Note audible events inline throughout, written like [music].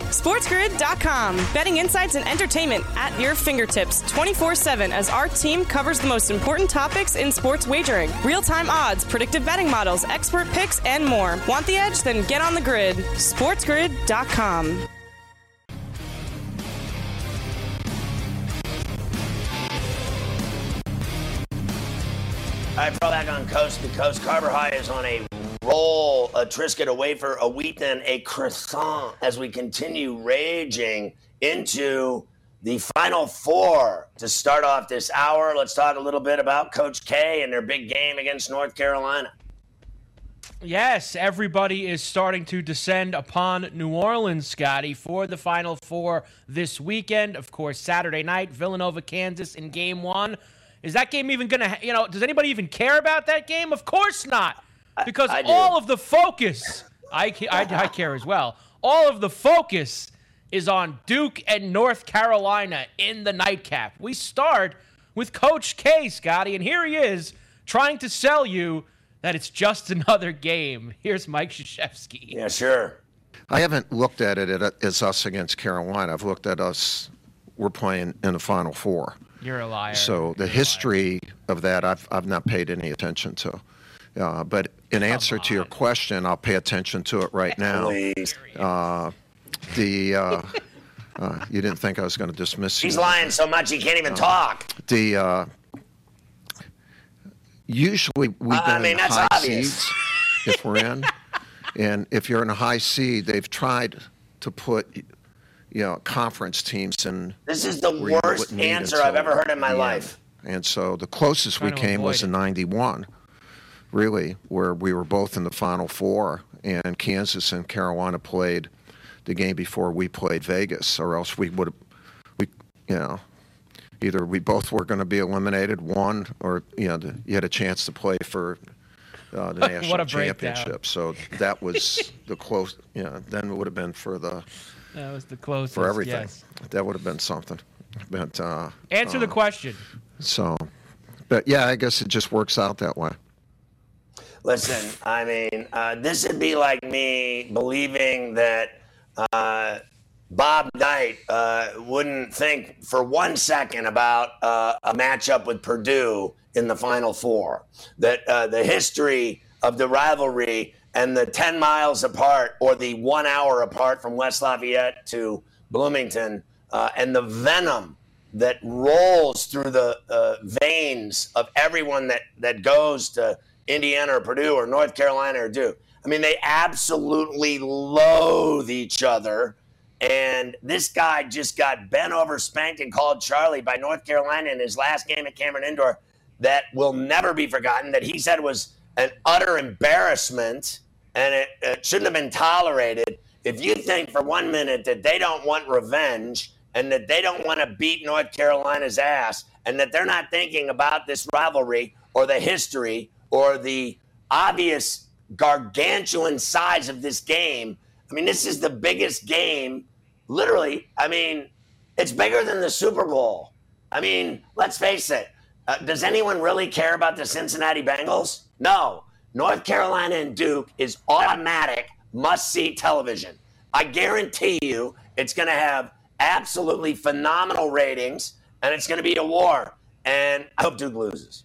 SportsGrid.com. Betting insights and entertainment at your fingertips 24 7 as our team covers the most important topics in sports wagering real time odds, predictive betting models, expert picks, and more. Want the edge? Then get on the grid. SportsGrid.com. All right, throw back on coast to coast. Carver High is on a roll, a Triscuit, a wafer, a wheat, then a croissant as we continue raging into the final four to start off this hour. Let's talk a little bit about Coach K and their big game against North Carolina. Yes, everybody is starting to descend upon New Orleans, Scotty, for the Final Four this weekend. Of course, Saturday night, Villanova, Kansas in game one. Is that game even going to, you know, does anybody even care about that game? Of course not. Because I- I do. all of the focus, I, I, I [laughs] care as well, all of the focus is on Duke and North Carolina in the nightcap. We start with Coach K, Scotty, and here he is trying to sell you that it's just [laughs] another game. Here's Mike Krzyzewski. Yeah, sure. I haven't looked at it as us against Carolina. I've looked at us. We're playing in the Final Four. You're a liar. So You're the history of that, I've I've not paid any attention to. Uh, but in answer to your question, I'll pay attention to it right now. Uh, the uh, [laughs] uh, you didn't think I was going to dismiss you. He's lying so much he can't even talk. The uh, usually we've I mean, in that's high obvious. seeds if we're in, [laughs] and if you're in a high seed, they've tried to put you know conference teams in. This is the worst answer I've ever heard in my the life. And so the closest we came was avoid in '91, really, where we were both in the Final Four, and Kansas and Carolina played the game before we played Vegas, or else we would have, we, you know, either we both were going to be eliminated, one, or you know, the, you had a chance to play for uh, the [laughs] national a breakdown. championship. So that was the close. You know, then it would have been for the That was the closest. for everything. yes. That would have been something. But uh, Answer the uh, question. so, but yeah, I guess it just works out that way. Listen, I mean, uh, this would be like me believing that uh, Bob Knight uh, wouldn't think for one second about uh, a matchup with Purdue in the Final Four. That uh, the history of the rivalry and the 10 miles apart or the one hour apart from West Lafayette to Bloomington uh, and the venom that rolls through the veins of everyone that, that goes to Indiana or Purdue or North Carolina or Duke. I mean, they absolutely loathe each other. And this guy just got bent over, spanked, and called Charlie by North Carolina in his last game at Cameron Indoor that will never be forgotten, that he said was an utter embarrassment and it, it shouldn't have been tolerated. If you think for one minute that they don't want revenge and that they don't want to beat North Carolina's ass and that they're not thinking about this rivalry or the history or the obvious gargantuan size of this game, I mean, this is the biggest game, literally. I mean, it's bigger than the Super Bowl. I mean, let's face it. Uh, does anyone really care about the Cincinnati Bengals? No. North Carolina and Duke is automatic must see television. I guarantee you it's going to have absolutely phenomenal ratings and it's going to be a war. And I hope Duke loses.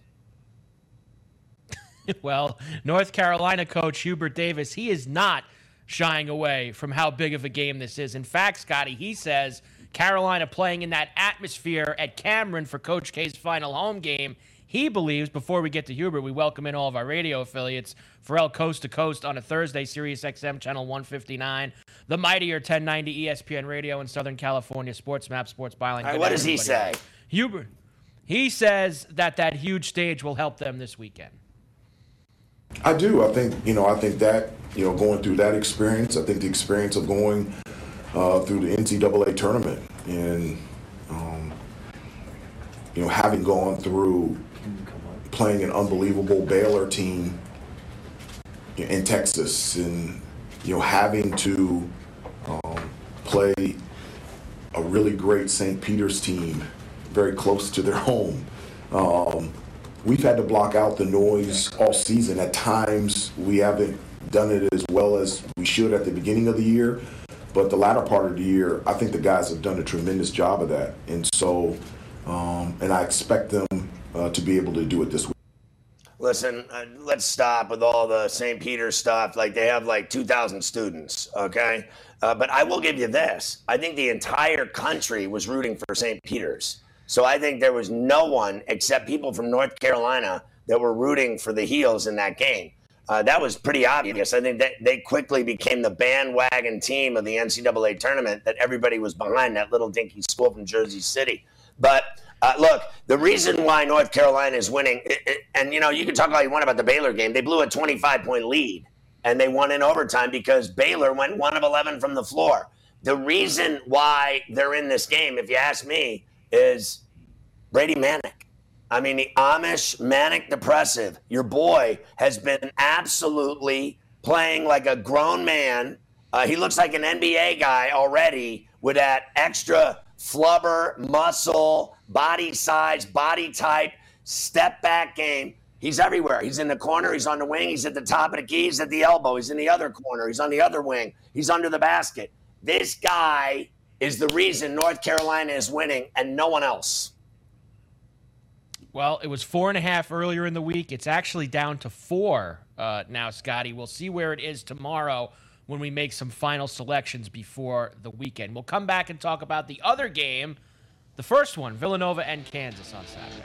[laughs] Well, North Carolina coach Hubert Davis, he is not shying away from how big of a game this is. In fact, Scotty, he says Carolina playing in that atmosphere at Cameron for Coach K's final home game. He believes, before we get to Hubert, we welcome in all of our radio affiliates. Ferrall Coast to Coast on a Thursday, Sirius XM Channel 159. The mightier 1090 ESPN Radio in Southern California, Sports Map, Sports Byline. Right, what does he say? Hubert, he says that that huge stage will help them this weekend. I do. I think, you know, I think that, you know, going through that experience, I think the experience of going uh, through the NCAA tournament and, um, you know, having gone through playing an unbelievable Baylor team in Texas and you know having to um, play a really great St. Peter's team very close to their [laughs] home. Um, we've had to block out the noise all season. At times, we haven't done it as well as we should at the beginning of the year, but the latter part of the year, I think the guys have done a tremendous job of that. And so, um, and I expect them uh, to be able to do it this week. Listen, uh, let's stop with all the St. Peter stuff. Like they have like 2,000 students, okay? Uh, but I will give you this. I think the entire country was rooting for St. Peter's. So I think there was no one except people from North Carolina that were rooting for the Heels in that game. Uh, that was pretty obvious. I think that they quickly became the bandwagon team of the NCAA tournament that everybody was behind that little dinky school from Jersey City. But uh, look, the reason why North Carolina is winning, it, it, and you know, you can talk all you want about the Baylor game. They blew a 25 point lead and they won in overtime because Baylor went one of 11 from the floor. The reason why they're in this game, if you ask me, is Brady Manek. I mean, the Amish manic depressive, your boy has been absolutely playing like a grown man. Uh, he looks like an NBA guy already with that extra flubber, muscle, body size, body type, step back game. He's everywhere. He's in the corner. He's on the wing. He's at the top of the key. He's at the elbow. He's in the other corner. He's on the other wing. He's under the basket. This guy is the reason North Carolina is winning and no one else. Well, it was four and a half earlier in the week. It's actually down to four uh, now, Scotty. We'll see where it is tomorrow when we make some final selections before the weekend. We'll come back and talk about the other game, the first one, Villanova and Kansas on Saturday.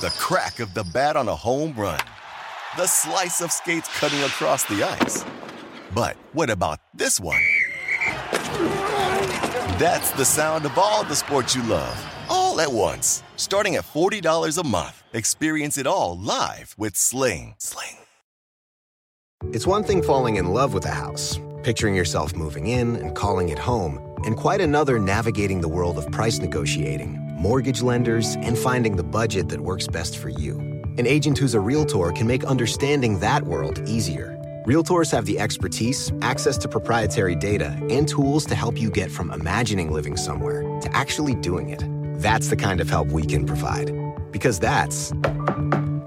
The crack of the bat on a home run. The slice of skates cutting across the ice. But what about this one? That's the sound of all the sports you love, all at once. Starting at $40 a month. Experience it all live with Sling. Sling. It's one thing falling in love with a house, picturing yourself moving in and calling it home, and quite another navigating the world of price negotiating, mortgage lenders, and finding the budget that works best for you. An agent who's a realtor can make understanding that world easier. Realtors have the expertise, access to proprietary data, and tools to help you get from imagining living somewhere to actually doing it. That's the kind of help we can provide. Because that's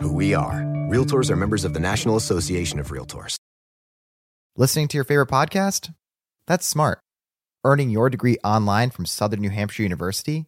who we are. Realtors are members of the National Association of Realtors. Listening to your favorite podcast? That's smart. Earning your degree online from Southern New Hampshire University?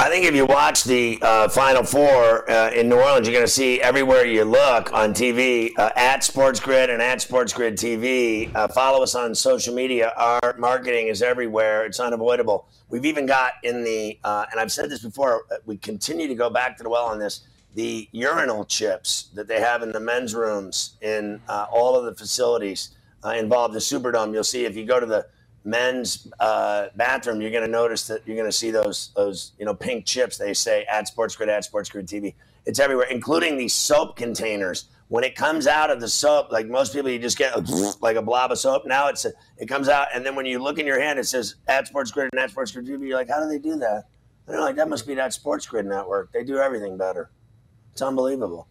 I think if you watch the uh, Final Four uh, in New Orleans, you're going to see everywhere you look on TV uh, at Sports Grid and at Sports Grid TV. Uh, follow us on social media. Our marketing is everywhere. It's unavoidable. We've even got in the, uh, and I've said this before, uh, we continue to go back to the well on this. The urinal chips that they have in the men's rooms in all of the facilities involved the Superdome. You'll see if you go to the men's uh, bathroom, you're going to notice that you're going to see those those you know pink chips. They say at Sports Grid, at Sports Grid TV. It's everywhere, including these soap containers. When it comes out of the soap, like most people, you just get a, [laughs] like a blob of soap. Now it's a, it comes out, and then when you look in your hand, it says at Sports Grid and at Sports Grid TV. You're like, how do they do that? And they're like, that must be that Sports Grid network. They do everything better. It's unbelievable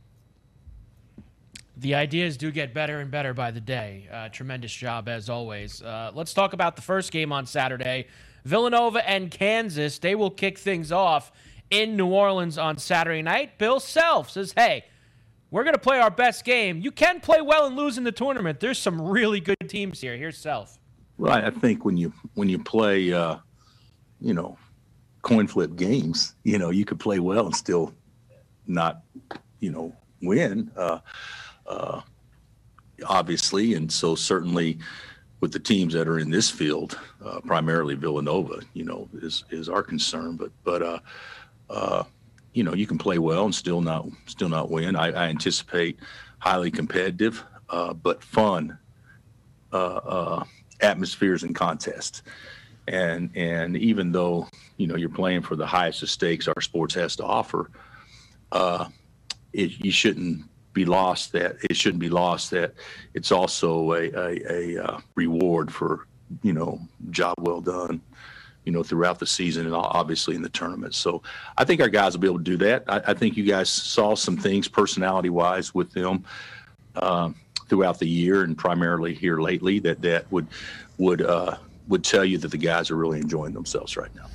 the ideas do get better and better by the day. Uh, tremendous job as always. Uh, let's talk about the first game on Saturday. Villanova and Kansas. They will kick things off in New Orleans on Saturday night. Bill Self says, "Hey, we're going to play our best game. You can play well and lose in the tournament. There's some really good teams here. Here's Self." Right. I think when you when you play, uh, you know, coin flip games, you know, you could play well and still not, you know, win. Uh, uh, obviously, and so certainly with the teams that are in this field, uh, primarily Villanova, you know, is is our concern. But but uh, uh, you know, you can play well and still not still not win. I, I anticipate highly competitive, uh, but fun uh, atmospheres and contests. And and even though you know you're playing for the highest of stakes our sports has to offer, it, you shouldn't be lost that it shouldn't be lost that it's also a, a, a uh, reward for you know job well done you know throughout the season and obviously in the tournament. So i think our guys will be able to do that. I, I think you guys saw some things personality wise with them uh, throughout the year and primarily here lately that that would would uh, would tell you that the guys are really enjoying themselves right now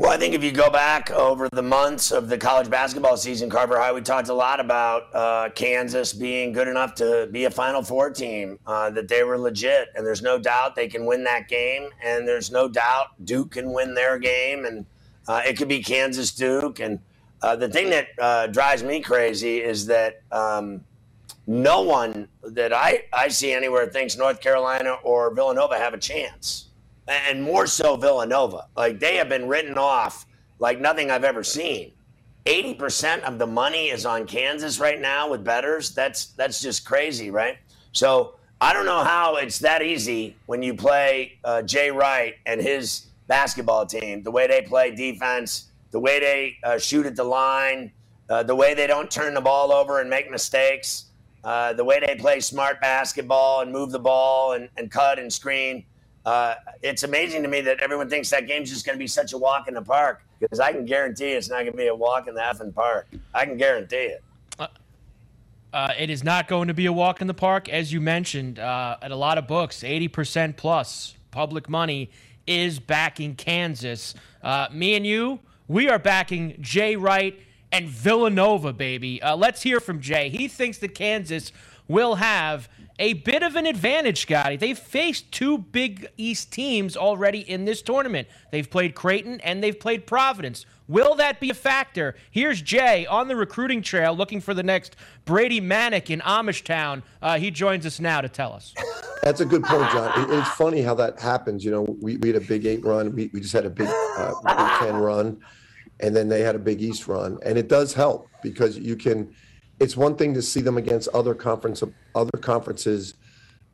well, I think if you go back over the months of the college basketball season, Carver High, we talked a lot about uh, Kansas being good enough to be a Final Four team, uh, that they were legit. And there's no doubt they can win that game. And there's no doubt Duke can win their game. And uh, it could be Kansas Duke. And uh, the thing that uh, drives me crazy is that um, no one that I, I see anywhere thinks North Carolina or Villanova have a chance and more so Villanova. Like they have been written off like nothing I've ever seen. 80% of the money is on Kansas right now with betters. That's that's just crazy, right? So I don't know how it's that easy when you play uh, Jay Wright and his basketball team. The way they play defense, the way they uh, shoot at the line, uh, the way they don't turn the ball over and make mistakes, uh, the way they play smart basketball and move the ball and, and cut and screen uh, it's amazing to me that everyone thinks that game's just going to be such a walk in the park because I can guarantee it's not going to be a walk in the effing park. I can guarantee it. Uh, uh, it is not going to be a walk in the park, as you mentioned. Uh, at a lot of books, 80% plus public money is backing Kansas. Uh, me and you, we are backing Jay Wright and Villanova, baby. Uh, let's hear from Jay. He thinks that Kansas will have a bit of an advantage, Scotty. They've faced two Big East teams already in this tournament. They've played Creighton and they've played Providence. Will that be a factor? Here's Jay on the recruiting trail looking for the next Brady Manek in Amish Town. Uh, he joins us now to tell us. That's a good point, John. It, it's funny how that happens. You know, we, we had a Big Eight run, we, we just had a Big, uh, big Ten run, and then they had a Big East run. And it does help because you can – it's one thing to see them against other conference other conferences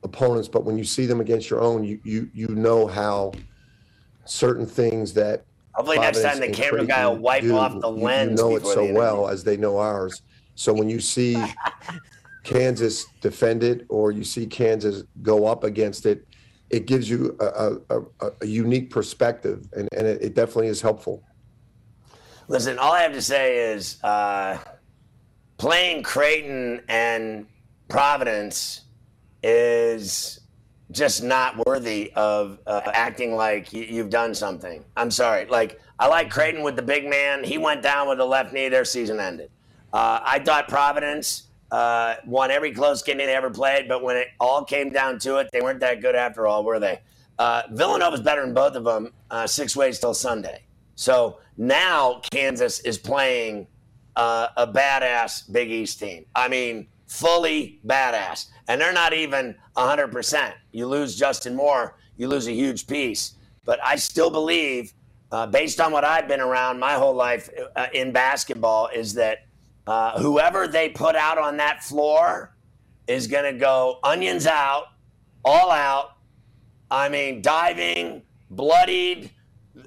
opponents, but when you see them against your own, you you you know how certain things that hopefully next time the camera guy will wipe do, off the lens. You know it so well as they know ours. So when you see [laughs] Kansas defend it or you see Kansas go up against it, it gives you a, a, a, a unique perspective, and, and it, it, definitely is helpful. Listen, all I have to say is. Uh, playing Creighton and Providence is just not worthy of uh, acting like you've done something. I'm sorry. Like, I like Creighton with the big man. He went down with the left knee. Their season ended. Uh, I thought Providence uh, won every close game they ever played, but when it all came down to it, they weren't that good after all, were they? Uh, Villanova's better than both of them uh, six ways till Sunday. So now Kansas is playing uh, a badass Big East team. I mean, fully badass. And they're not even 100%. You lose Justin Moore, you lose a huge piece. But I still believe, uh, based on what I've been around my whole life uh, in basketball, is that uh, whoever they put out on that floor is going to go onions out, all out, I mean, diving, bloodied.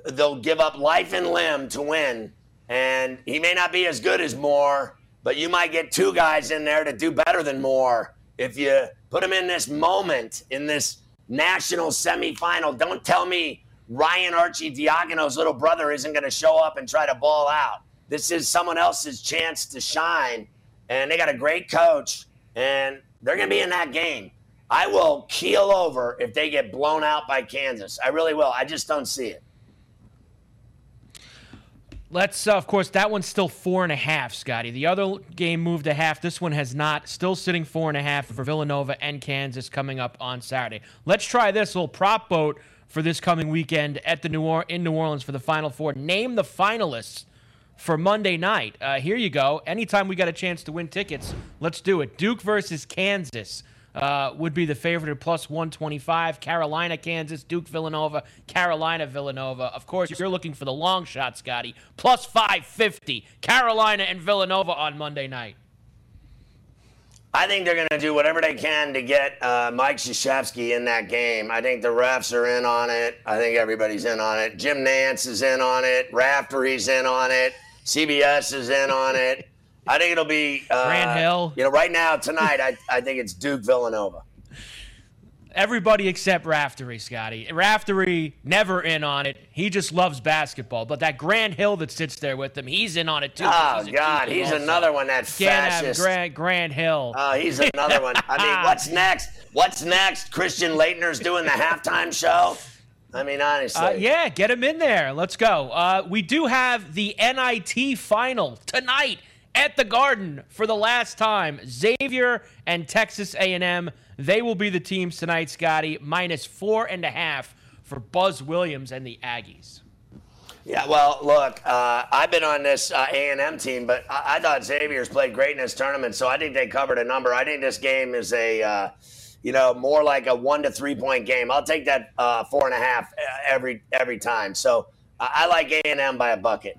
They'll give up life and limb to win. And he may not be as good as Moore, but you might get two guys in there to do better than Moore if you put him in this moment, in this national semifinal. Don't tell me Ryan Arcidiacono's little brother isn't going to show up and try to ball out. This is someone else's chance to shine. And they got a great coach, and they're going to be in that game. I will keel over if they get blown out by Kansas. I really will. I just don't see it. Let's, uh, of course, that one's still four and a half, Scotty. The other game moved a half. This one has not. Still sitting four and a half for Villanova and Kansas coming up on Saturday. Let's try this little prop boat for this coming weekend at the New or- in New Orleans for the Final Four. Name the finalists for Monday night. Uh, here you go. Anytime we got a chance to win tickets, let's do it. Duke versus Kansas uh, would be the favorite at plus 125. Carolina, Kansas, Duke, Villanova, Carolina, Villanova. Of course, if you're looking for the long shot, Scotty. Plus 550. Carolina and Villanova on Monday night. I think they're going to do whatever they can to get uh, Mike Krzyzewski in that game. I think the refs are in on it. I think everybody's in on it. Jim Nantz is in on it. Raftery's in on it. CBS is in on it. I think it'll be uh, Grant Hill. You know, right now tonight, I, I think it's Duke Villanova. Everybody except Raftery, Scotty. Raftery never in on it. He just loves basketball. But that Grant Hill that sits there with him, he's in on it too. Oh he's God, he's also. another one that Can't have fascist. Grant Grant Hill. Oh, he's another one. I mean, [laughs] what's next? What's next? Christian Laettner's doing the halftime show. I mean, honestly. Uh, yeah, get him in there. Let's go. Uh, we do have the NIT final tonight at the Garden for the last time. Xavier and Texas A&M. They will be the teams tonight, Scotty. Minus four and a half for Buzz Williams and the Aggies. Yeah, well, look, uh, I've been on this uh, A&M team, but I-, I thought Xavier's played great in this tournament, so I think they covered a number. I think this game is a, uh, you know, more like a one to three point game. I'll take that uh, four and a half uh, every every time. So I, I like A&M by a bucket.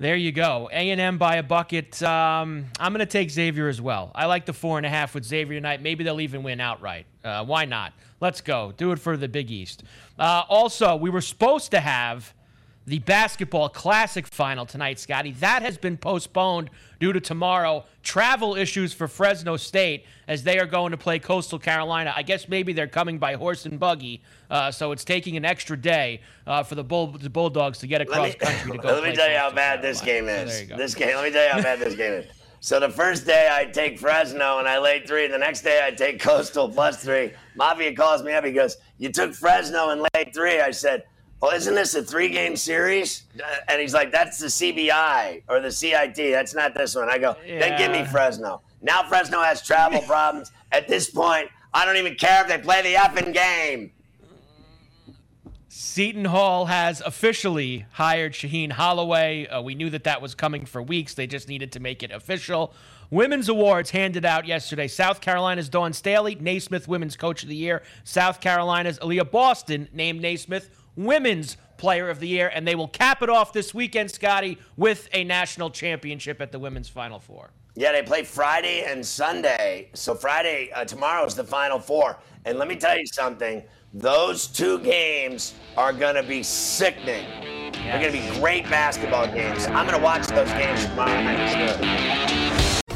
There you go. A&M by a bucket. Um, I'm going to take Xavier as well. I like the four and a half with Xavier tonight. Maybe they'll even win outright. Uh, why not? Let's go. Do it for the Big East. Uh, also, we were supposed to have the basketball classic final tonight, Scotty. That has been postponed due to tomorrow. Travel issues for Fresno State as they are going to play Coastal Carolina. I guess maybe they're coming by horse and buggy, uh, so it's taking an extra day uh, for the, Bull, the Bulldogs to get across Let me, country to [laughs] go. let me tell you how bad this game is. So there you go. this game. Let me tell you how bad this game is. So the first day I take Fresno and I laid three. The next day I take Coastal plus three. Mafia calls me up. He goes, "You took Fresno and laid three. I said, "Well, isn't this a three-game series?" Uh, And he's like, "That's the CBI or the CIT. That's not this one." I go, "Then give me Fresno." Now Fresno has travel [laughs] problems. At this point, I don't even care if they play the effing game. Seton Hall has officially hired Shaheen Holloway. Uh, we knew that that was coming for weeks. They just needed to make it official. Women's awards handed out yesterday. South Carolina's Dawn Staley, Naismith Women's Coach of the Year. South Carolina's Aaliyah Boston named Naismith Women's Player of the Year. And they will cap it off this weekend, Scotty, with a national championship at the Women's Final Four. Yeah, they play Friday and Sunday. So Friday, uh, tomorrow is the Final Four. And let me tell you something. Those two games are going to be sickening. They're going to be great basketball games. I'm going to watch those games tomorrow night.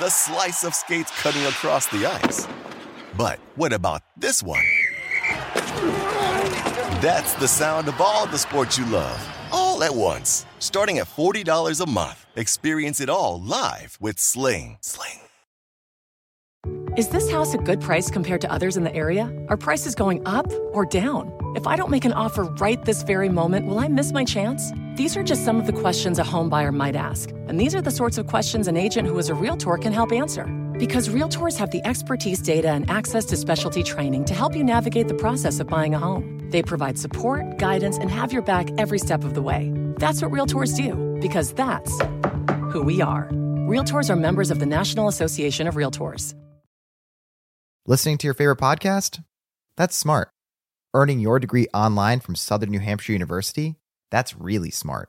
The slice of skates cutting across the ice. But what about this one? That's the sound of all the sports you love, all at once. Starting at $40 a month. Experience it all live with Sling. Sling. Is this house a good price compared to others in the area? Are prices going up or down? If I don't make an offer right this very moment, will I miss my chance? These are just some of the questions a home buyer might ask. And these are the sorts of questions an agent who is a realtor can help answer. Because Realtors have the expertise, data, and access to specialty training to help you navigate the process of buying a home. They provide support, guidance, and have your back every step of the way. That's what Realtors do, because that's who we are. Realtors are members of the National Association of Realtors. Listening to your favorite podcast? That's smart. Earning your degree online from Southern New Hampshire University? That's really smart.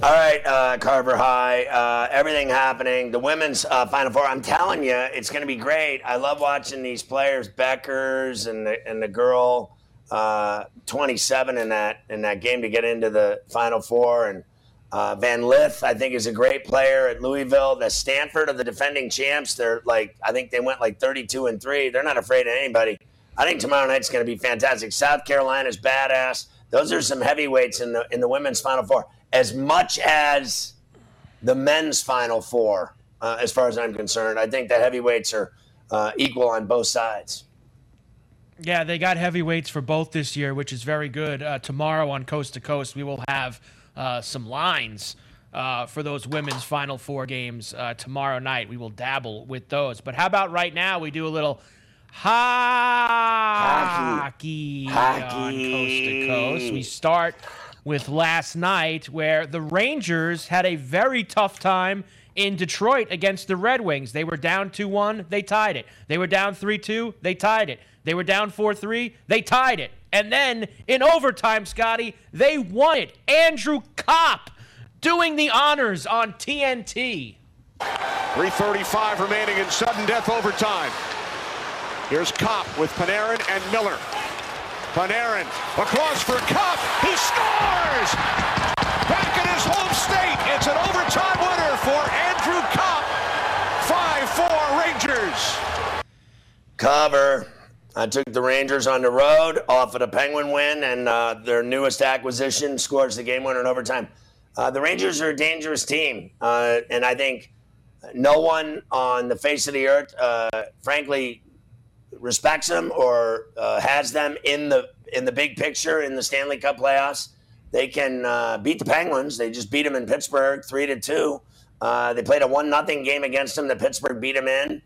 All right, uh, Carver High, uh, everything happening. The women's uh, Final Four. I'm telling you, it's going to be great. I love watching these players, Bueckers and the and the girl, uh, 27 in that in that game to get into the Final Four. And uh, Van Lith, I think, is a great player at Louisville. The Stanford of the defending champs. They're like, I think they went like 32 and three. They're not afraid of anybody. I think tomorrow night's going to be fantastic. South Carolina's badass. Those are some heavyweights in the in the women's Final Four as much as the men's Final Four, uh, as far as I'm concerned. I think the heavyweights are uh, equal on both sides. Yeah, they got heavyweights for both this year, which is very good. Uh, tomorrow on Coast to Coast, we will have uh, some lines uh, for those women's Final Four games uh, tomorrow night. We will dabble with those. But how about right now? We do a little hockey, Hockey. on Coast to Coast. We start with last night, where the Rangers had a very tough time in Detroit against the Red Wings. They were down 2 1, they tied it. They were down 3 2, they tied it. They were down 4 3, they tied it. And then in overtime, Scotty, they won it. Andrew Copp doing the honors on TNT. 335 remaining in sudden death overtime. Here's Copp with Panarin and Miller. Panarin across for Copp. He scores! Back in his home state. It's an overtime winner for Andrew Copp. 5-4 Rangers. Cover. I took the Rangers on the road off of the Penguin win, and uh, their newest acquisition scores the game winner in overtime. Uh, the Rangers are a dangerous team, uh, and I think no one on the face of the earth, uh, frankly, respects them or uh, has them in the in the big picture in the Stanley Cup playoffs. They can uh, beat the Penguins. They just beat them in Pittsburgh, three to two. they played a one nothing game against them. that Pittsburgh beat them in.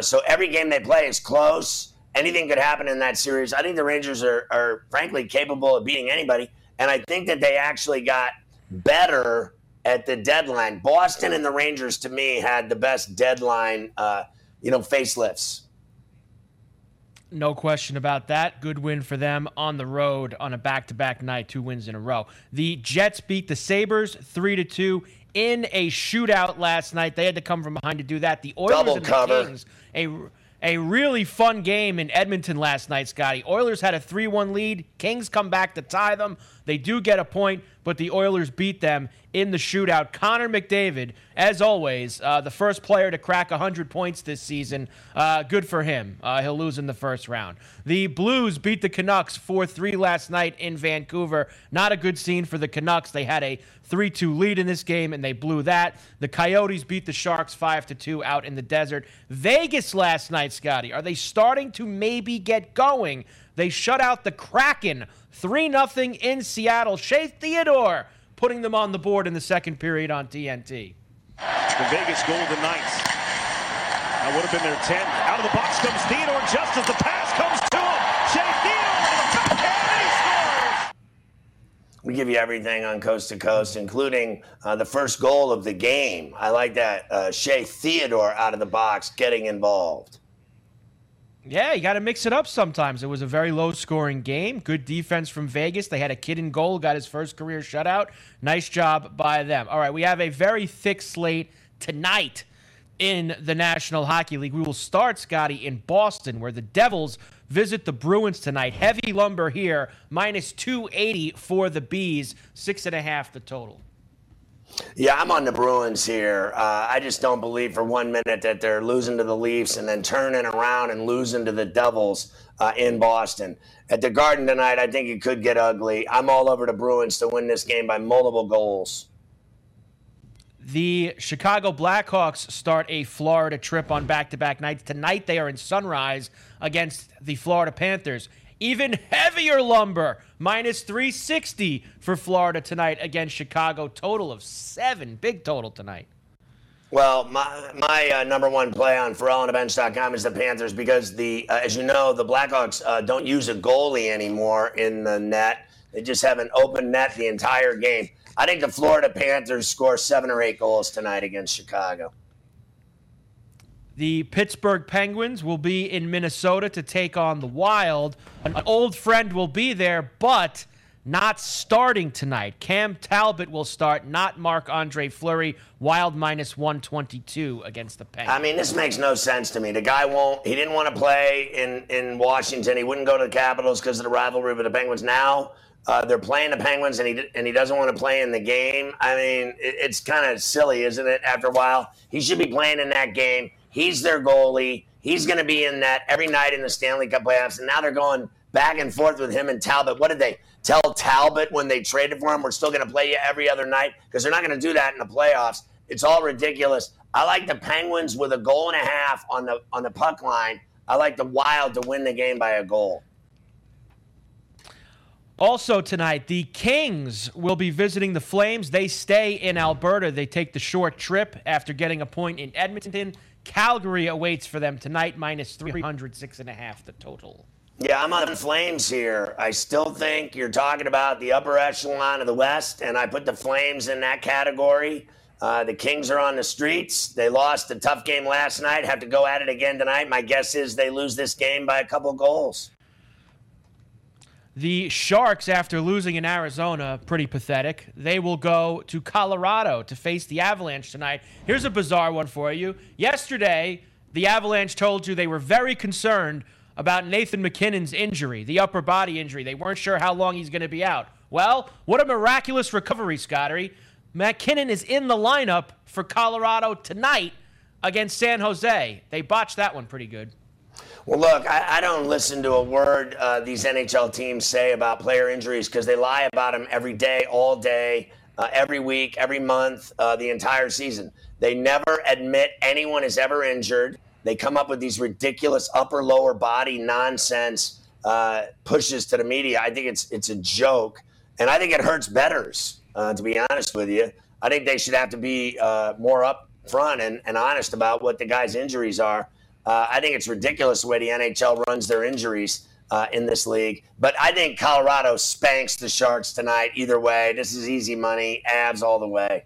so every game they play is close anything could happen in that series. I think the Rangers are, are frankly capable of beating anybody, and I think that they actually got better at the deadline. Boston and the Rangers, to me, had the best deadline, uh, you know, facelifts. No question about that. Good win for them on the road on a back-to-back night, two wins in a row. The Jets beat the Sabres three to two in a shootout last night. They had to come from behind to do that. The Oilers Double and cover. the Kings, a a really fun game in Edmonton last night, Scotty. Oilers had a 3 1 lead. Kings come back to tie them. They do get a point, but the Oilers beat them in the shootout. Connor McDavid, as always, uh, the first player to crack 100 points this season. Uh, good for him. Uh, he'll lose in the first round. The Blues beat the Canucks 4 3 last night in Vancouver. Not a good scene for the Canucks. They had a 3 2 lead in this game, and they blew that. The Coyotes beat the Sharks 5 2 out in the desert. Vegas last night, Scotty. Are they starting to maybe get going? They shut out the Kraken 3 0 in Seattle. Shea Theodore putting them on the board in the second period on TNT. The Vegas Golden Knights. That would have been their 10. Out of the box comes Theodore just as the pass comes to him. Shea Theodore with a backhand and he scores. We give you everything on Coast to Coast, including uh, the first goal of the game. I like that. Uh, Shea Theodore out of the box getting involved. Yeah, you got to mix it up sometimes. It was a very low scoring game. Good defense from Vegas. They had a kid in goal, got his first career shutout. Nice job by them. All right, we have a very thick slate tonight in the National Hockey League. We will start, Scotty, in Boston, where the Devils visit the Bruins tonight. Heavy lumber here, minus 280 for the Bees, six and a half the total. Yeah, I'm on the Bruins here. Uh, I just don't believe for one minute that they're losing to the Leafs and then turning around and losing to the Devils uh, in Boston. At the Garden tonight, I think it could get ugly. I'm all over the Bruins to win this game by multiple goals. The Chicago Blackhawks start a Florida trip on back to back nights. Tonight, they are in Sunrise against the Florida Panthers. Even heavier lumber, minus 360 for Florida tonight against Chicago. Total of seven. Big total tonight. Well, my my uh, number one play on ForAllOnTheBench.com is the Panthers because the uh, as you know the Blackhawks uh, don't use a goalie anymore in the net. They just have an open net the entire game. I think the Florida Panthers score seven or eight goals tonight against Chicago. The Pittsburgh Penguins will be in Minnesota to take on the Wild. An old friend will be there, but not starting tonight. Cam Talbot will start, not Marc Andre Fleury. Wild minus 122 against the Penguins. I mean, this makes no sense to me. The guy won't, he didn't want to play in, in Washington. He wouldn't go to the Capitals because of the rivalry with the Penguins. Now, uh, they're playing the Penguins, and he and he doesn't want to play in the game. I mean, it, it's kind of silly, isn't it? After a while, he should be playing in that game. He's their goalie. He's going to be in that every night in the Stanley Cup playoffs. And now they're going back and forth with him and Talbot. What did they tell Talbot when they traded for him? We're still going to play you every other night because they're not going to do that in the playoffs. It's all ridiculous. I like the Penguins with a goal and a half on the on the puck line. I like the Wild to win the game by a goal. Also tonight, the Kings will be visiting the Flames. They stay in Alberta. They take the short trip after getting a point in Edmonton. Calgary awaits for them tonight, minus 306 and a half the total. Yeah, I'm on Flames here. I still think you're talking about the upper echelon of the West, and I put the Flames in that category. Uh, the Kings are on the streets. They lost a tough game last night, have to go at it again tonight. My guess is they lose this game by a couple goals. The Sharks, after losing in Arizona, pretty pathetic. They will go to Colorado to face the Avalanche tonight. Here's a bizarre one for you. Yesterday, the Avalanche told you they were very concerned about Nathan MacKinnon's injury, the upper body injury. They weren't sure how long he's going to be out. Well, what a miraculous recovery, Scotty. MacKinnon is in the lineup for Colorado tonight against San Jose. They botched that one pretty good. Well, look, I, I don't listen to a word uh, these NHL teams say about player injuries because they lie about them every day, all day, uh, every week, every month, uh, the entire season. They never admit anyone is ever injured. They come up with these ridiculous upper lower body nonsense uh, pushes to the media. I think it's it's a joke, and I think it hurts betters. Uh, to be honest with you, I think they should have to be uh, more upfront and, and honest about what the guy's injuries are. Uh, I think it's ridiculous the way the NHL runs their injuries uh, in this league. But I think Colorado spanks the Sharks tonight. Either way, this is easy money. Avs all the way.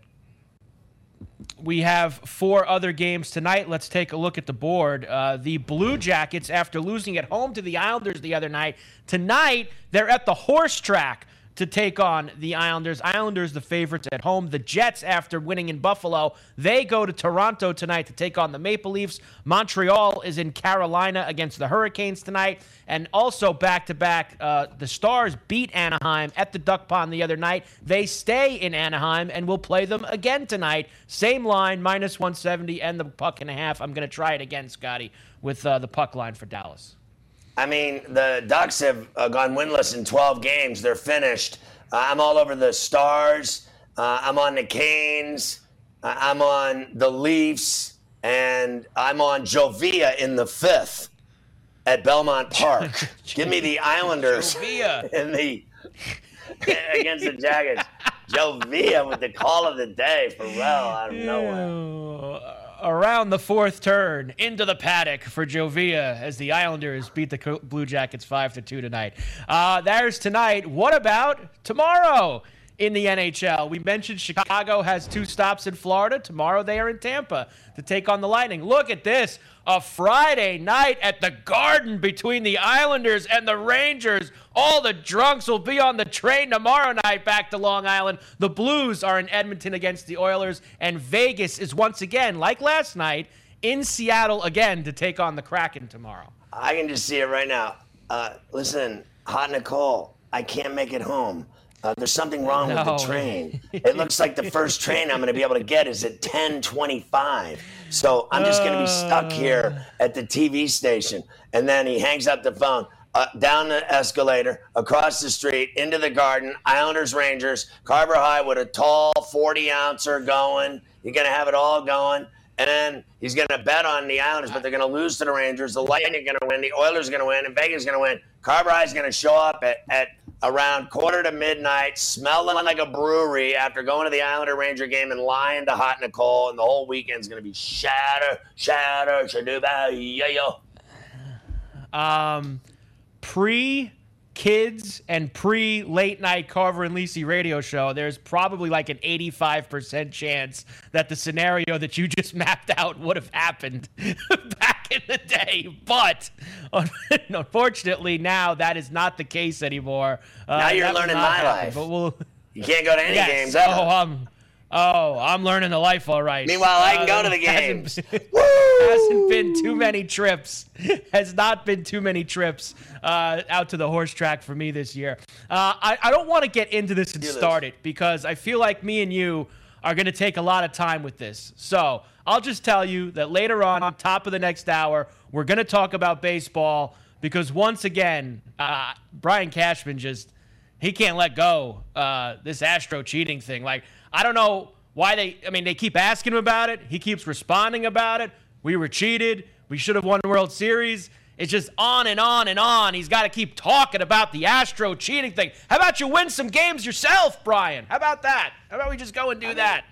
We have four other games tonight. Let's take a look at the board. Uh, the Blue Jackets, after losing at home to the Islanders the other night, tonight they're at the horse track to take on the Islanders. Islanders, the favorites at home. The Jets, after winning in Buffalo, they go to Toronto tonight to take on the Maple Leafs. Montreal is in Carolina against the Hurricanes tonight. And also back to back, the Stars beat Anaheim at the Duck Pond the other night. They stay in Anaheim and will play them again tonight. Same line, minus 170 and the puck and a half. I'm going to try it again, Scotty, with uh, the puck line for Dallas. I mean, the Ducks have uh, gone winless in 12 games. They're finished. Uh, I'm all over the Stars. Uh, I'm on the Canes. Uh, I'm on the Leafs. And I'm on Jovia in the fifth at Belmont Park. [laughs] Give me the Islanders Jovia. [laughs] in the against the Jackets. Jovia with the call of the day for well out of nowhere around the fourth turn into the paddock for Jovia as the Islanders beat the Blue Jackets 5 to 2 tonight. Uh, there's tonight. What about tomorrow? In the NHL. We mentioned Chicago has two stops in Florida. Tomorrow they are in Tampa to take on the Lightning. Look at this a Friday night at the Garden between the Islanders and the Rangers. All the drunks will be on the train tomorrow night back to Long Island. The Blues are in Edmonton against the Oilers, and Vegas is once again, like last night, in Seattle again to take on the Kraken tomorrow. I can just see it right now. Uh, listen, Hot Nicole, I can't make it home. Uh, there's something wrong with the train. [laughs] It looks like the first train I'm going to be able to get is at 10:25. So I'm just going to be stuck here at the TV station. And then he hangs up the phone. Uh, down the escalator, across the street, into the garden, Islanders, Rangers, Carver High with a tall 40 ouncer going. You're going to have it all going. And then he's going to bet on the Islanders, but they're going to lose to the Rangers. The Lightning are going to win. The Oilers are going to win. And Vegas is going to win. Carver High is going to show up at, at around quarter to midnight, smelling like a brewery after going to the Islander Ranger game and lying to Hot Nicole. And the whole weekend's to be shatter, shatter, shaduba, yeah, yo. um, pre kids and pre late night Carver and Lisi radio show, there's probably like an 85% chance that the scenario that you just [laughs] mapped out would have happened [laughs] back in the day. But [laughs] unfortunately, now that is not the case anymore. Uh, Now you're learning my happen, life. But we'll. You can't go to any Yes. games ever. Oh, um, oh, I'm learning the life all right. Meanwhile, I can go Uh, to the hasn't- [laughs] hasn't been too many trips. [laughs] Has not been too many trips uh, out to the horse track for me this year. Uh, I, I don't want to get into this and start it because I feel like me and you are going to take a lot of time with this. So I'll just tell you that later on, on top of the next hour, we're going to talk about baseball because once again, uh, Brian Cashman just he can't let go uh, this Astro cheating thing. Like I don't know why they. I mean, they keep asking him about it. He keeps responding about it. We were cheated. We should have won the World Series. It's just on and on and on. He's got to keep talking about the Astro cheating thing. How about you win some games yourself, Brian? How about that? How about we just go and do that?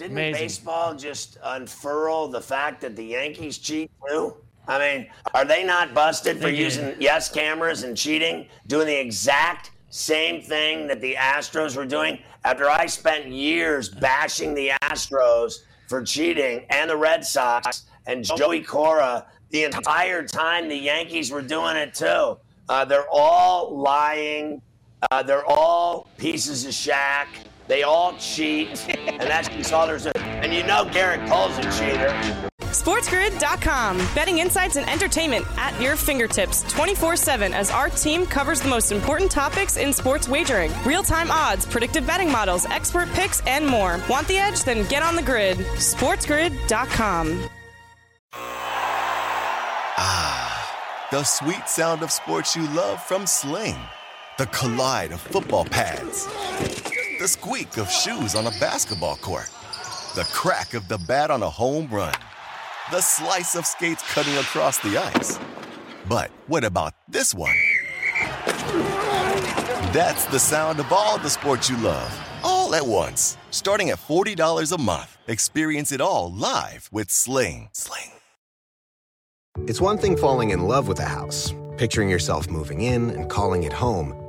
Didn't Amazing. baseball just unfurl the fact that the Yankees cheat too? I mean, are they not busted for using yes cameras and cheating, doing the exact same thing that the Astros were doing? After I spent years bashing the Astros for cheating and the Red Sox and Joey Cora the entire time the Yankees were doing it too. Uh, they're all lying. Uh, they're all pieces of shack. They all cheat, and that's just all there's. to- And you know Gerrit Cole's a cheater. SportsGrid.com. Betting insights and entertainment at your fingertips 24 7 as our team covers the most important topics in sports wagering real time odds, predictive betting models, expert picks, and more. Want the edge? Then get on the grid. SportsGrid.com. Ah, the sweet sound of sports you love from Sling. The collide of football pads. The squeak of shoes on a basketball court. The crack of the bat on a home run. The slice of skates cutting across the ice. But what about this one? That's the sound of all the sports you love, all at once. Starting at $40 a month, experience it all live with Sling. Sling. It's one thing falling in love with a house, picturing yourself moving in and calling it home,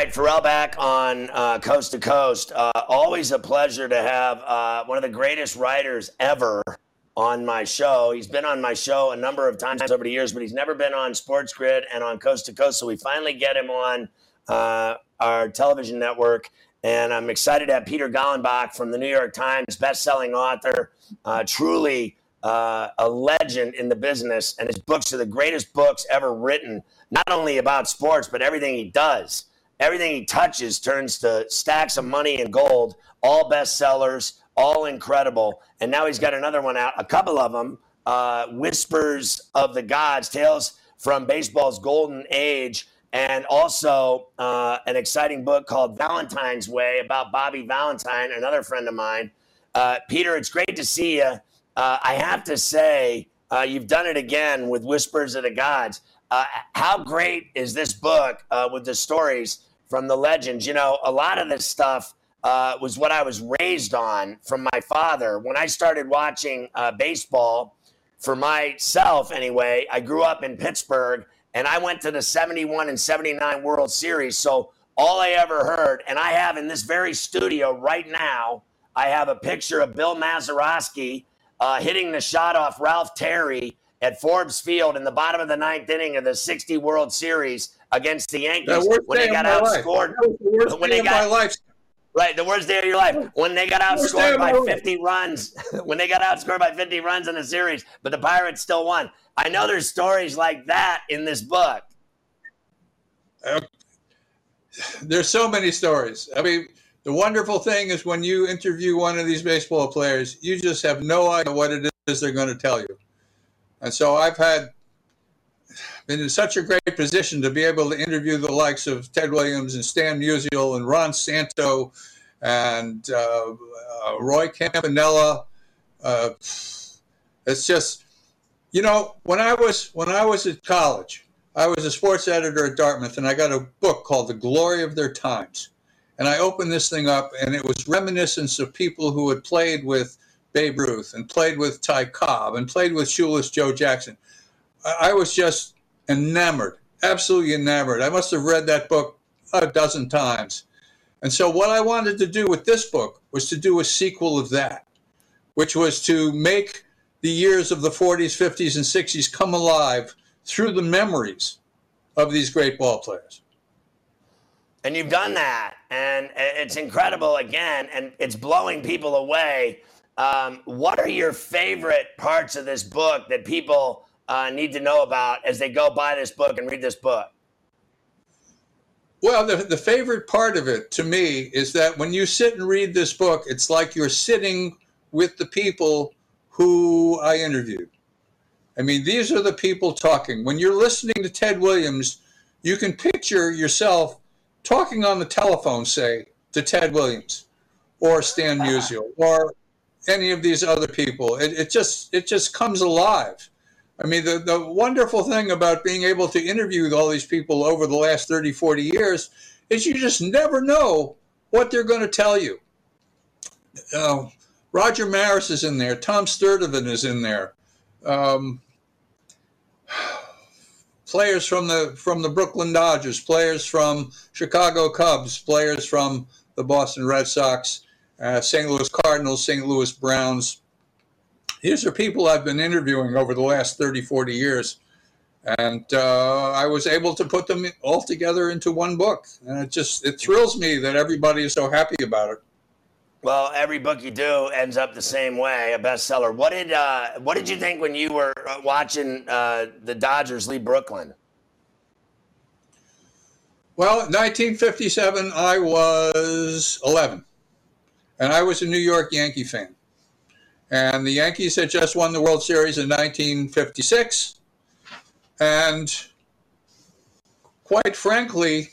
Right, Ferrall back on uh, Coast to Coast. Uh, always a pleasure to have uh, one of the greatest writers ever on my show. He's been on my show a number of times over the years, but he's never been on Sports Grid and on Coast to Coast. So we finally get him on uh, our television network. And I'm excited to have Peter Golenbock from the New York Times, best-selling author, uh, truly uh, a legend in the business. And his books are the greatest books ever written, not only about sports, but everything he does. Everything he touches turns to stacks of money and gold, all bestsellers, all incredible. And now he's got another one out, a couple of them, uh, Whispers of the Gods, Tales from baseball's golden age, and also uh, an exciting book called Valentine's Way about Bobby Valentine, another friend of mine. Uh, Peter, it's great to see you. Uh, I have to say, uh, you've done it again with Whispers of the Gods. Uh, how great is this book with the stories from the legends? You know, a lot of this stuff uh, was what I was raised on from my father. When I started watching uh, baseball, for myself anyway, I grew up in Pittsburgh and I went to the 71 and 79 World Series. So all I ever heard, and I have in this very studio right now, I have a picture of Bill Mazeroski uh, hitting the shot off Ralph Terry at Forbes Field in the bottom of the ninth inning of the 60 World Series against the Yankees when they got outscored. The when they got, my life. Right, the worst day of your life when they got outscored by 50 runs. [laughs] when they got outscored by 50 runs in the series, but the Pirates still won. I know there's stories like that in this book. Uh, there's so many stories. I mean, the wonderful thing is when you interview one of these baseball players, you just have no idea what it is they're going to tell you. And so I've had been in such a great position to be able to interview the likes of Ted Williams and Stan Musial and Ron Santo and uh, uh, Roy Campanella. Uh, it's just, you know, when I was when I was at college, I was a sports editor at Dartmouth, and I got a book called The Glory of Their Times. And I opened this thing up, and it was reminiscence of people who had played with Babe Ruth and played with Ty Cobb and played with Shoeless Joe Jackson. I was just enamored, absolutely enamored. I must have read that book a dozen times. And so, what I wanted to do with this book was to do a sequel of that, which was to make the years of the 40s, 50s, and 60s come alive through the memories of these great ball players. And you've done that, and it's incredible again, and it's blowing people away. Um, what are your favorite parts of this book that people uh, need to know about as they go buy this book and read this book? Well, the, the favorite part of it to me is that when you sit and read this book, it's like you're sitting with the people who I interviewed. I mean, these are the people talking. When you're listening to Ted Williams, you can picture yourself talking on the telephone, say, to Ted Williams or Stan [laughs] Musial or any of these other people. It, it just it just comes alive. I mean, the, the wonderful thing about being able to interview all these people over the last 30, 40 years is you just never know what they're going to tell you. Uh, Roger Maris is in there. Tom Sturdivant is in there. Um, players from the from the Brooklyn Dodgers, players from Chicago Cubs, players from the Boston Red Sox, uh, St. Louis Cardinals, St. Louis Browns, these are people I've been interviewing over the last 30, 40 years. And uh, I was able to put them all together into one book. And it just, it thrills me that everybody is so happy about it. Well, every book you do ends up the same way, a bestseller. What did uh, what did you think when you were uh, watching uh, the Dodgers leave Brooklyn? Well, 1957, I was 11, and I was a New York Yankee fan. And the Yankees had just won the World Series in 1956. And quite frankly,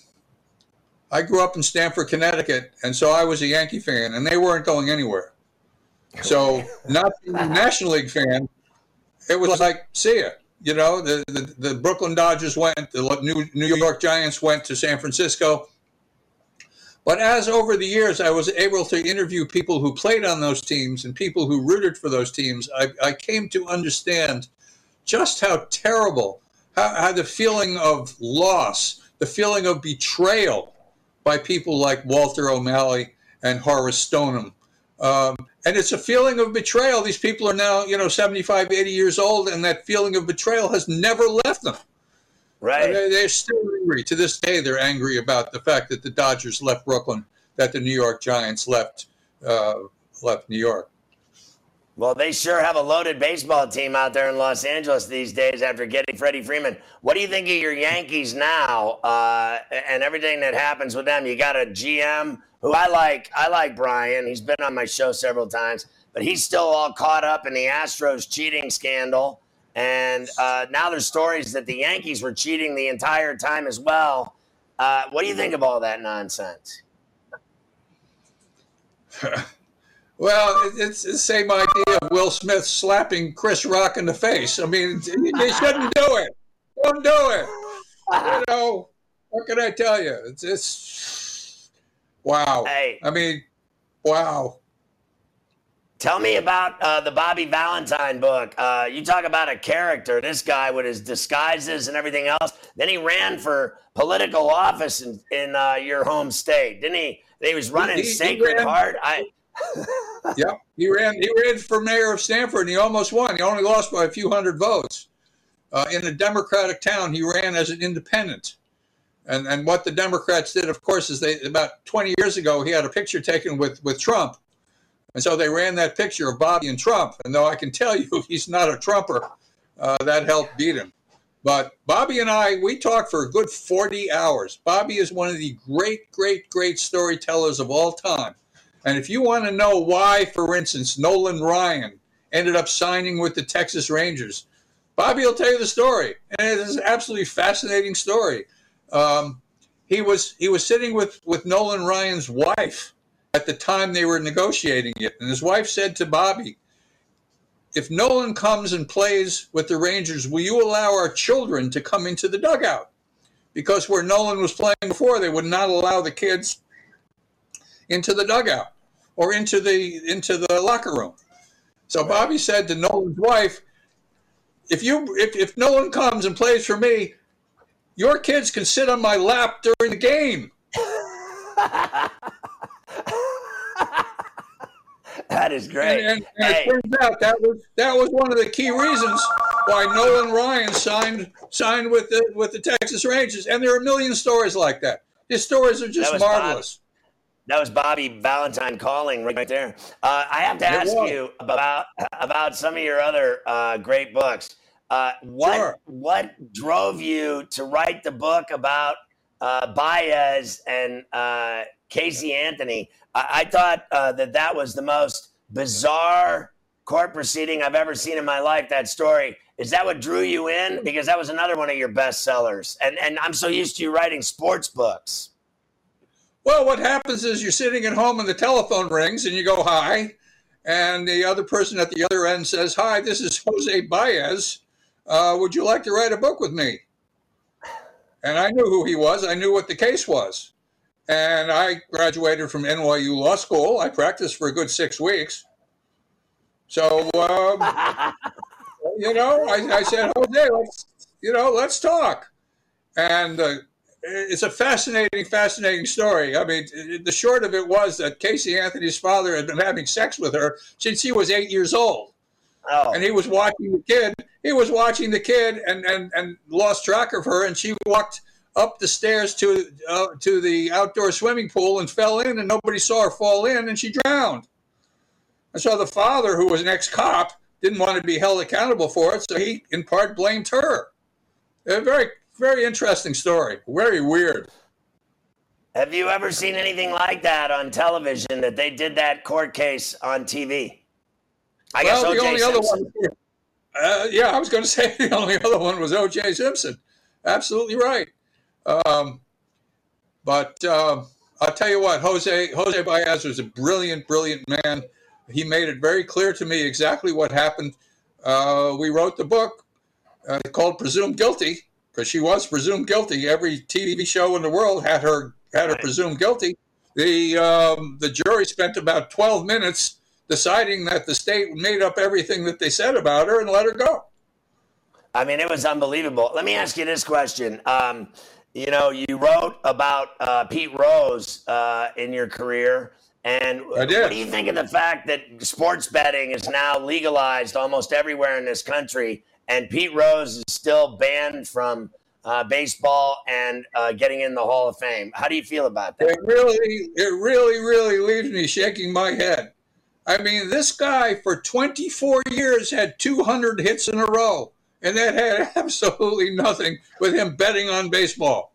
I grew up in Stamford, Connecticut, and so I was a Yankee fan, and they weren't going anywhere. So, not being a National League fan, it was like, see ya. You know, the, the, the Brooklyn Dodgers went, the New, New York Giants went to San Francisco. But as over the years, I was able to interview people who played on those teams and people who rooted for those teams, I, I came to understand just how terrible, how, how the feeling of loss, the feeling of betrayal by people like Walter O'Malley and Horace Stoneham. Um, and it's a feeling of betrayal. These people are now, you know, 75, 80 years old, and that feeling of betrayal has never left them. Right. They're still angry. To this day, they're angry about the fact that the Dodgers left Brooklyn, that the New York Giants left uh, left New York. Well, they sure have a loaded baseball team out there in Los Angeles these days after getting Freddie Freeman. What do you think of your Yankees now uh, and everything that happens with them? You got a GM who I like. I like Brian. He's been on my show several times, but he's still all caught up in the Astros cheating scandal And uh, now there's stories that the Yankees were cheating the entire time as well. Uh, what do you think of all that nonsense? [laughs] well, it's the same idea of Will Smith slapping Chris Rock in the face. I mean, they shouldn't do it. Don't do it. You know, what can I tell you? It's, just wow. Hey. I mean, wow. Tell me about uh, the Bobby Valentine book. Uh, you talk about a character. This guy with his disguises and everything else. Then he ran for political office in, in uh, your home state, didn't he? He was running he, Sacred he ran, Heart. I. [laughs] yeah, he ran. He ran for mayor of Stamford, and he almost won. He only lost by a few hundred votes. Uh, in a Democratic town, he ran as an independent. And and what the Democrats did, of course, is they about 20 years ago he had a picture taken with with Trump and so they ran that picture of Bobby and Trump. And though I can tell you [laughs] he's not a Trumper, uh, that helped beat him. But Bobby and I, we talked for a good 40 hours. Bobby is one of the great, great, great storytellers of all time. And if you want to know why, for instance, Nolan Ryan ended up signing with the Texas Rangers, Bobby will tell you the story. And it is an absolutely fascinating story. Um, he was he was sitting with, with Nolan Ryan's wife at the time they were negotiating it. And his wife said to Bobby, if Nolan comes and plays with the Rangers, will you allow our children to come into the dugout? Because where Nolan was playing before, they would not allow the kids into the dugout or into the into the locker room. So Bobby said to Nolan's wife, if you if, if Nolan comes and plays for me, your kids can sit on my lap during the game. [laughs] [laughs] that is great. And, and, and hey. it turns out that was that was one of the key reasons why Nolan Ryan signed signed with the with the Texas Rangers. And there are a million stories like that. His stories are just marvelous. that was Bobby Valentine calling right there. Uh, I have to ask you about about some of your other uh, great books. Uh, what sure. what drove you to write the book about uh, Baez and uh, Casey Anthony? I, I thought uh, that that was the most bizarre court proceeding I've ever seen in my life. That story is that what drew you in? Because that was another one of your best sellers, and and I'm so used to you writing sports books. Well, what happens is you're sitting at home and the telephone rings and you go hi, and the other person at the other end says, "Hi, this is Jose Baez. Uh, would you like to write a book with me?" And I knew who he was. I knew what the case was. And I graduated from NYU Law School. I practiced for a good six weeks. So, um, [laughs] you know, I, I, said, Jose, let's, you know, let's talk. And uh, it's a fascinating, fascinating story. I mean, the short of it was that Casey Anthony's father had been having sex with her since he was eight years old. Oh. And he was watching the kid. He was watching the kid and, and, and lost track of her. And she walked up the stairs to uh, to the outdoor swimming pool and fell in, and nobody saw her fall in, and she drowned. And so the father, who was an ex-cop, didn't want to be held accountable for it, so he in part blamed her. A very very interesting story. Very weird. Have you ever seen anything like that on television? That they did that court case on TV? I well, guess the only Simpson. other one. Uh, yeah, I was going [laughs] to say the only other one was O.J. Simpson. Absolutely right. Um, but uh, I'll tell you what, Jose Jose Baez was a brilliant, brilliant man. He made it very clear to me exactly what happened. Uh, we wrote the book uh, called "Presumed Guilty" because she was presumed guilty. Every TV show in the world had her had her presumed guilty. The um, the jury spent about twelve minutes deciding that the state made up everything that they said about her and let her go. I mean, it was unbelievable. Let me ask you this question. Um, you know, you wrote about uh, Pete Rose uh, in your career. And what do you think of the fact that sports betting is now legalized almost everywhere in this country, and Pete Rose is still banned from uh, baseball and uh, getting in the Hall of Fame? How do you feel about that? It really, it really, really leaves me shaking my head. I mean, this guy for 24 years had 200 hits in a row and that had [laughs] absolutely nothing with him betting on baseball.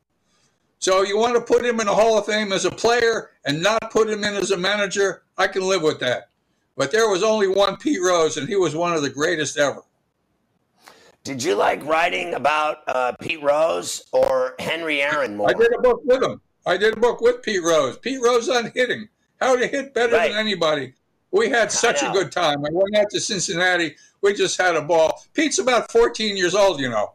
So you want to put him in the Hall of Fame as a player and not put him in as a manager? I can live with that. But there was only one Pete Rose, and he was one of the greatest ever. Did you like writing about uh, Pete Rose or Henry Aaron more? I did a book with him. I did a book with Pete Rose. Pete Rose on hitting, how to hit better Right. than anybody. We had such a good time. I went out to Cincinnati. We just had a ball. Pete's about 14 years old, you know,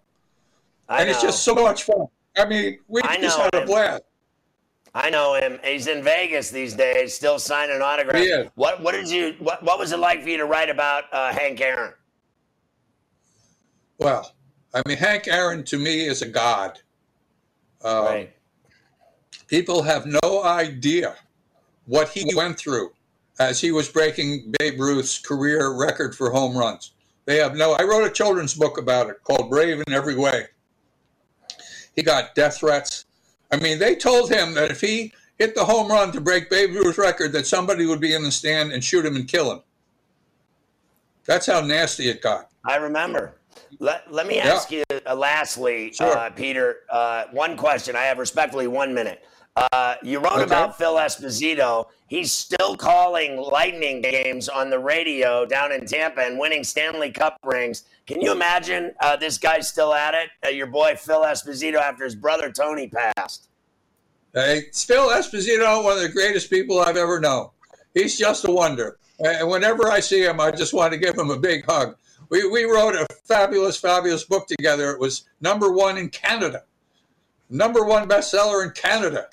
I and it's just so much fun. I mean, we I just know had a blast. I know him. He's in Vegas these days, still signing autographs. What What did you what What was it like for you to write about uh, Hank Aaron? Well, I mean, Hank Aaron to me is a god. Um, Right. People have no idea what he went through as he was breaking Babe Ruth's career record for home runs. They have no. I wrote a children's book about it called Brave in Every Way. He got death threats. I mean, they told him that if he hit the home run to break Babe Ruth's record, that somebody would be in the stand and shoot him and kill him. That's how nasty it got. I remember. Let, let me Yeah. ask you, uh, lastly, Sure. uh, Peter, uh, one question. I have respectfully one minute. Uh, you wrote Okay. about Phil Esposito. He's still calling Lightning games on the radio down in Tampa and winning Stanley Cup rings. Can you imagine uh, this guy's still at it? Uh, your boy Phil Esposito after his brother Tony passed. Hey, Phil Esposito, one of the greatest people I've ever known. He's just a wonder. And whenever I see him, I just want to give him a big hug. We, we wrote a fabulous, fabulous book together. It was number one in Canada, number one bestseller in Canada.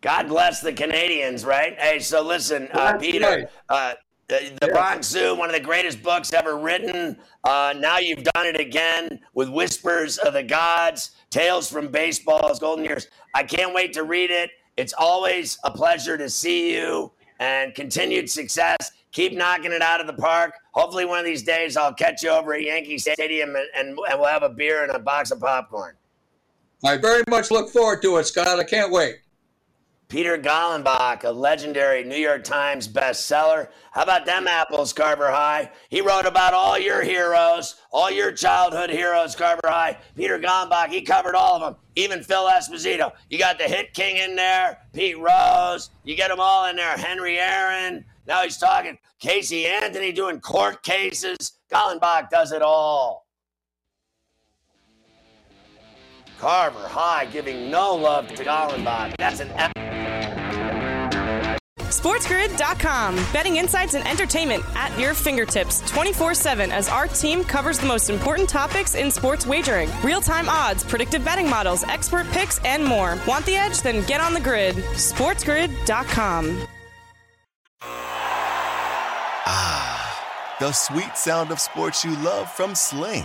God bless the Canadians, right? Hey, so listen, uh, Peter, uh, the, the Bronx Zoo, one of the greatest books ever written. Uh, now you've done it again with Whispers of the Gods, Tales from Baseball's Golden Years. I can't wait to read it. It's always a pleasure to see you and continued success. Keep knocking it out of the park. Hopefully, one of these days, I'll catch you over at Yankee Stadium and, and, and we'll have a beer and a box of popcorn. I very much look forward to it, Scott. I can't wait. Peter Golenbock, a legendary New York Times bestseller. How about them apples, Carver High? He wrote about all your heroes, all your childhood heroes, Carver High. Peter Golenbock, he covered all of them, even Phil Esposito. You got the hit king in there, Pete Rose. You get them all in there, Henry Aaron. Now he's talking Casey Anthony doing court cases. Golenbock does it all. Carver High giving no love to Golenbock. That's an SportsGrid.com. Betting insights and entertainment at your fingertips 24 7 as our team covers the most important topics in sports wagering real time odds, predictive betting models, expert picks, and more. Want the edge? Then get on the grid. SportsGrid.com. Ah, the sweet sound of sports you love from Sling.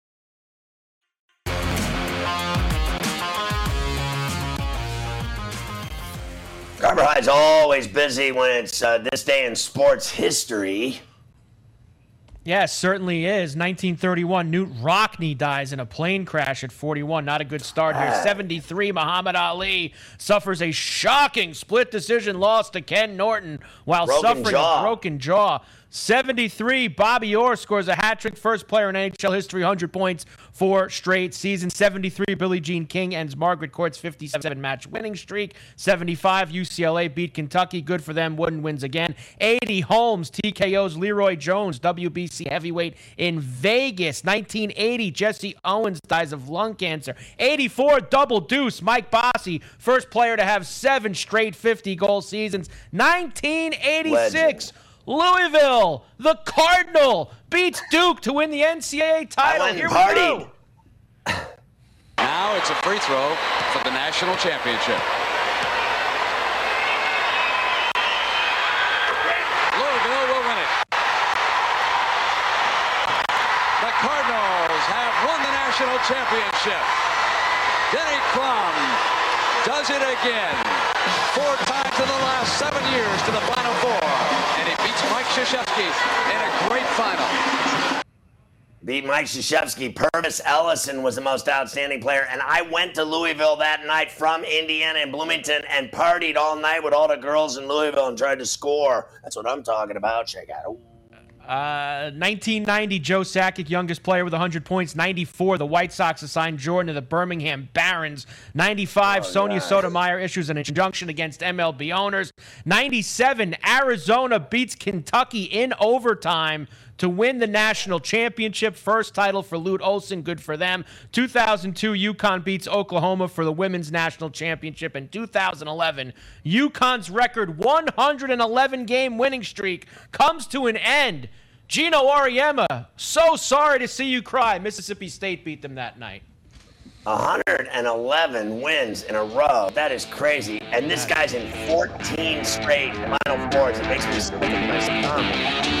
Carver High's always busy when it's uh, this day in sports history. Yes, certainly is. 1931, Knute Rockne dies in a plane crash at 41. Not a good start here. Ah. 73, Muhammad Ali suffers a shocking split decision loss to Ken Norton while Broken suffering jaw. a broken jaw. 73. Bobby Orr scores a hat trick, first player in NHL history, 100 points for straight season. 73. Billie Jean King ends Margaret Court's 57 match winning streak. 75. UCLA beat Kentucky. Good for them. Wooden wins again. 80. Holmes TKO's Leroy Jones, WBC heavyweight in Vegas. 1980. Jesse Owens dies of lung cancer. 84. Double deuce. Mike Bossy, first player to have seven straight 50 goal seasons. 1986. Legend. Louisville, the Cardinal, beats Duke to win the NCAA title. went and Here we go. [coughs] Now it's a free throw for the national championship. Louisville will win it. The Cardinals have won the national championship. Denny Crum does it again. Four times in the last seven years to the Final Four. And he beats Mike Krzyzewski in a great final. Beat Mike Krzyzewski. Pervis Ellison was the most outstanding player. And I went to Louisville that night from Indiana and Bloomington and partied all night with all the girls in Louisville and tried to score. That's what I'm talking about. Check out. Ooh. Uh, 1990, Joe Sakic, youngest player with 100 points. 94, the White Sox assigned Jordan to the Birmingham Barons. 95, Sonia nice. Sotomayor issues an injunction against MLB owners. 97, Arizona beats Kentucky in overtime to win the national championship. First title for Lute Olson, good for them. 2002, UConn beats Oklahoma for the women's national championship. In 2011, UConn's record 111 game winning streak comes to an end. Geno Auriemma, so sorry to see you cry. Mississippi State beat them that night. 111 wins in a row. That is crazy. And this guy's in 14 straight Final Fours. It makes me sick to my.